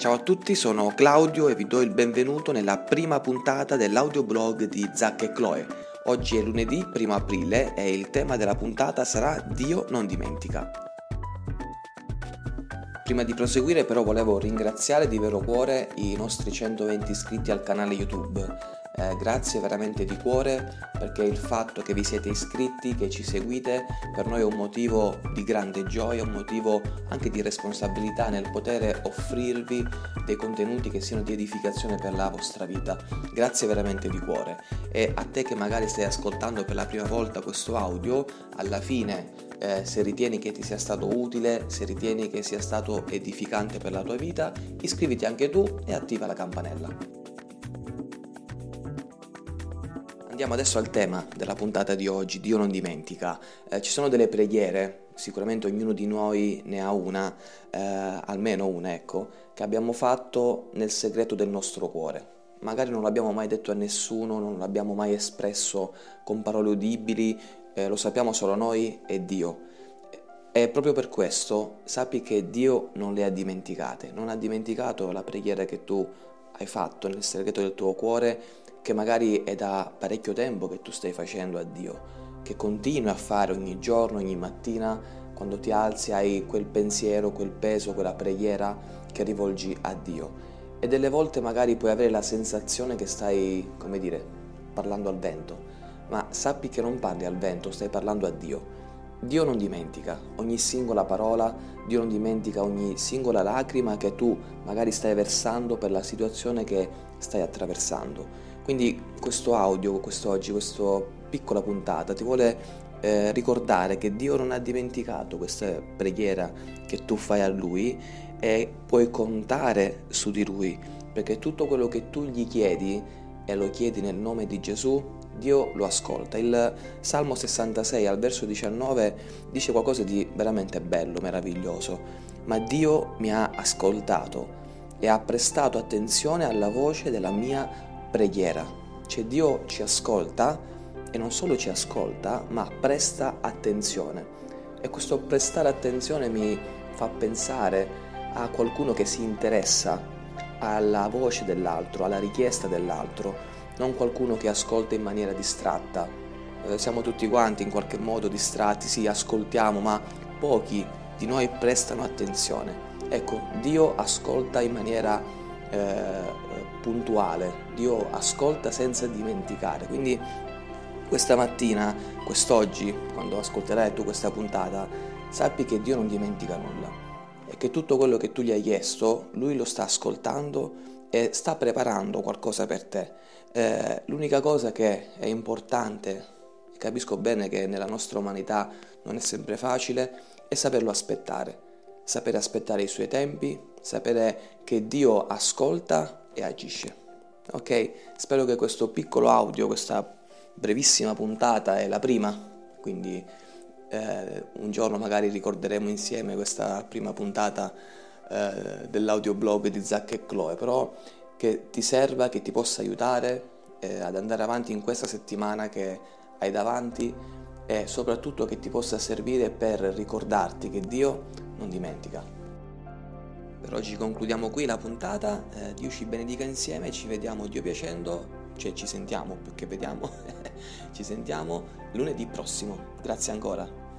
Ciao a tutti, sono Claudio e vi do il benvenuto nella prima puntata dell'audioblog di Zac e Chloe. Oggi è lunedì 1 aprile e il tema della puntata sarà Dio non dimentica. Prima di proseguire però volevo ringraziare di vero cuore i nostri 120 iscritti al canale YouTube eh, grazie veramente di cuore perché il fatto che vi siete iscritti, che ci seguite, per noi è un motivo di grande gioia, un motivo anche di responsabilità nel poter offrirvi dei contenuti che siano di edificazione per la vostra vita. Grazie veramente di cuore. E a te che magari stai ascoltando per la prima volta questo audio, alla fine eh, se ritieni che ti sia stato utile, se ritieni che sia stato edificante per la tua vita, iscriviti anche tu e attiva la campanella. Andiamo adesso al tema della puntata di oggi, Dio non dimentica. Eh, ci sono delle preghiere, sicuramente ognuno di noi ne ha una, eh, almeno una, ecco, che abbiamo fatto nel segreto del nostro cuore. Magari non l'abbiamo mai detto a nessuno, non l'abbiamo mai espresso con parole udibili, eh, lo sappiamo solo noi e Dio. E proprio per questo sappi che Dio non le ha dimenticate, non ha dimenticato la preghiera che tu hai fatto nel segreto del tuo cuore che magari è da parecchio tempo che tu stai facendo a Dio, che continui a fare ogni giorno, ogni mattina, quando ti alzi hai quel pensiero, quel peso, quella preghiera che rivolgi a Dio. E delle volte magari puoi avere la sensazione che stai, come dire, parlando al vento, ma sappi che non parli al vento, stai parlando a Dio. Dio non dimentica ogni singola parola, Dio non dimentica ogni singola lacrima che tu magari stai versando per la situazione che stai attraversando. Quindi questo audio, quest'oggi, questa piccola puntata ti vuole eh, ricordare che Dio non ha dimenticato questa preghiera che tu fai a Lui e puoi contare su di Lui, perché tutto quello che tu gli chiedi e lo chiedi nel nome di Gesù, Dio lo ascolta. Il Salmo 66 al verso 19 dice qualcosa di veramente bello, meraviglioso, ma Dio mi ha ascoltato e ha prestato attenzione alla voce della mia preghiera. Cioè Dio ci ascolta e non solo ci ascolta, ma presta attenzione. E questo prestare attenzione mi fa pensare a qualcuno che si interessa alla voce dell'altro, alla richiesta dell'altro, non qualcuno che ascolta in maniera distratta. Eh, siamo tutti quanti in qualche modo distratti, sì, ascoltiamo, ma pochi di noi prestano attenzione. Ecco, Dio ascolta in maniera eh, puntuale, Dio ascolta senza dimenticare. Quindi questa mattina, quest'oggi, quando ascolterai tu questa puntata, sappi che Dio non dimentica nulla e che tutto quello che tu gli hai chiesto, Lui lo sta ascoltando e sta preparando qualcosa per te. Eh, l'unica cosa che è importante, capisco bene che nella nostra umanità non è sempre facile, è saperlo aspettare sapere aspettare i suoi tempi, sapere che Dio ascolta e agisce. Ok? Spero che questo piccolo audio, questa brevissima puntata è la prima, quindi eh, un giorno magari ricorderemo insieme questa prima puntata eh, dell'audioblog di Zac e Chloe, però che ti serva, che ti possa aiutare eh, ad andare avanti in questa settimana che hai davanti e soprattutto che ti possa servire per ricordarti che Dio non dimentica. Per oggi concludiamo qui la puntata, eh, Dio ci benedica insieme, ci vediamo Dio piacendo, cioè ci sentiamo più che vediamo, ci sentiamo lunedì prossimo. Grazie ancora.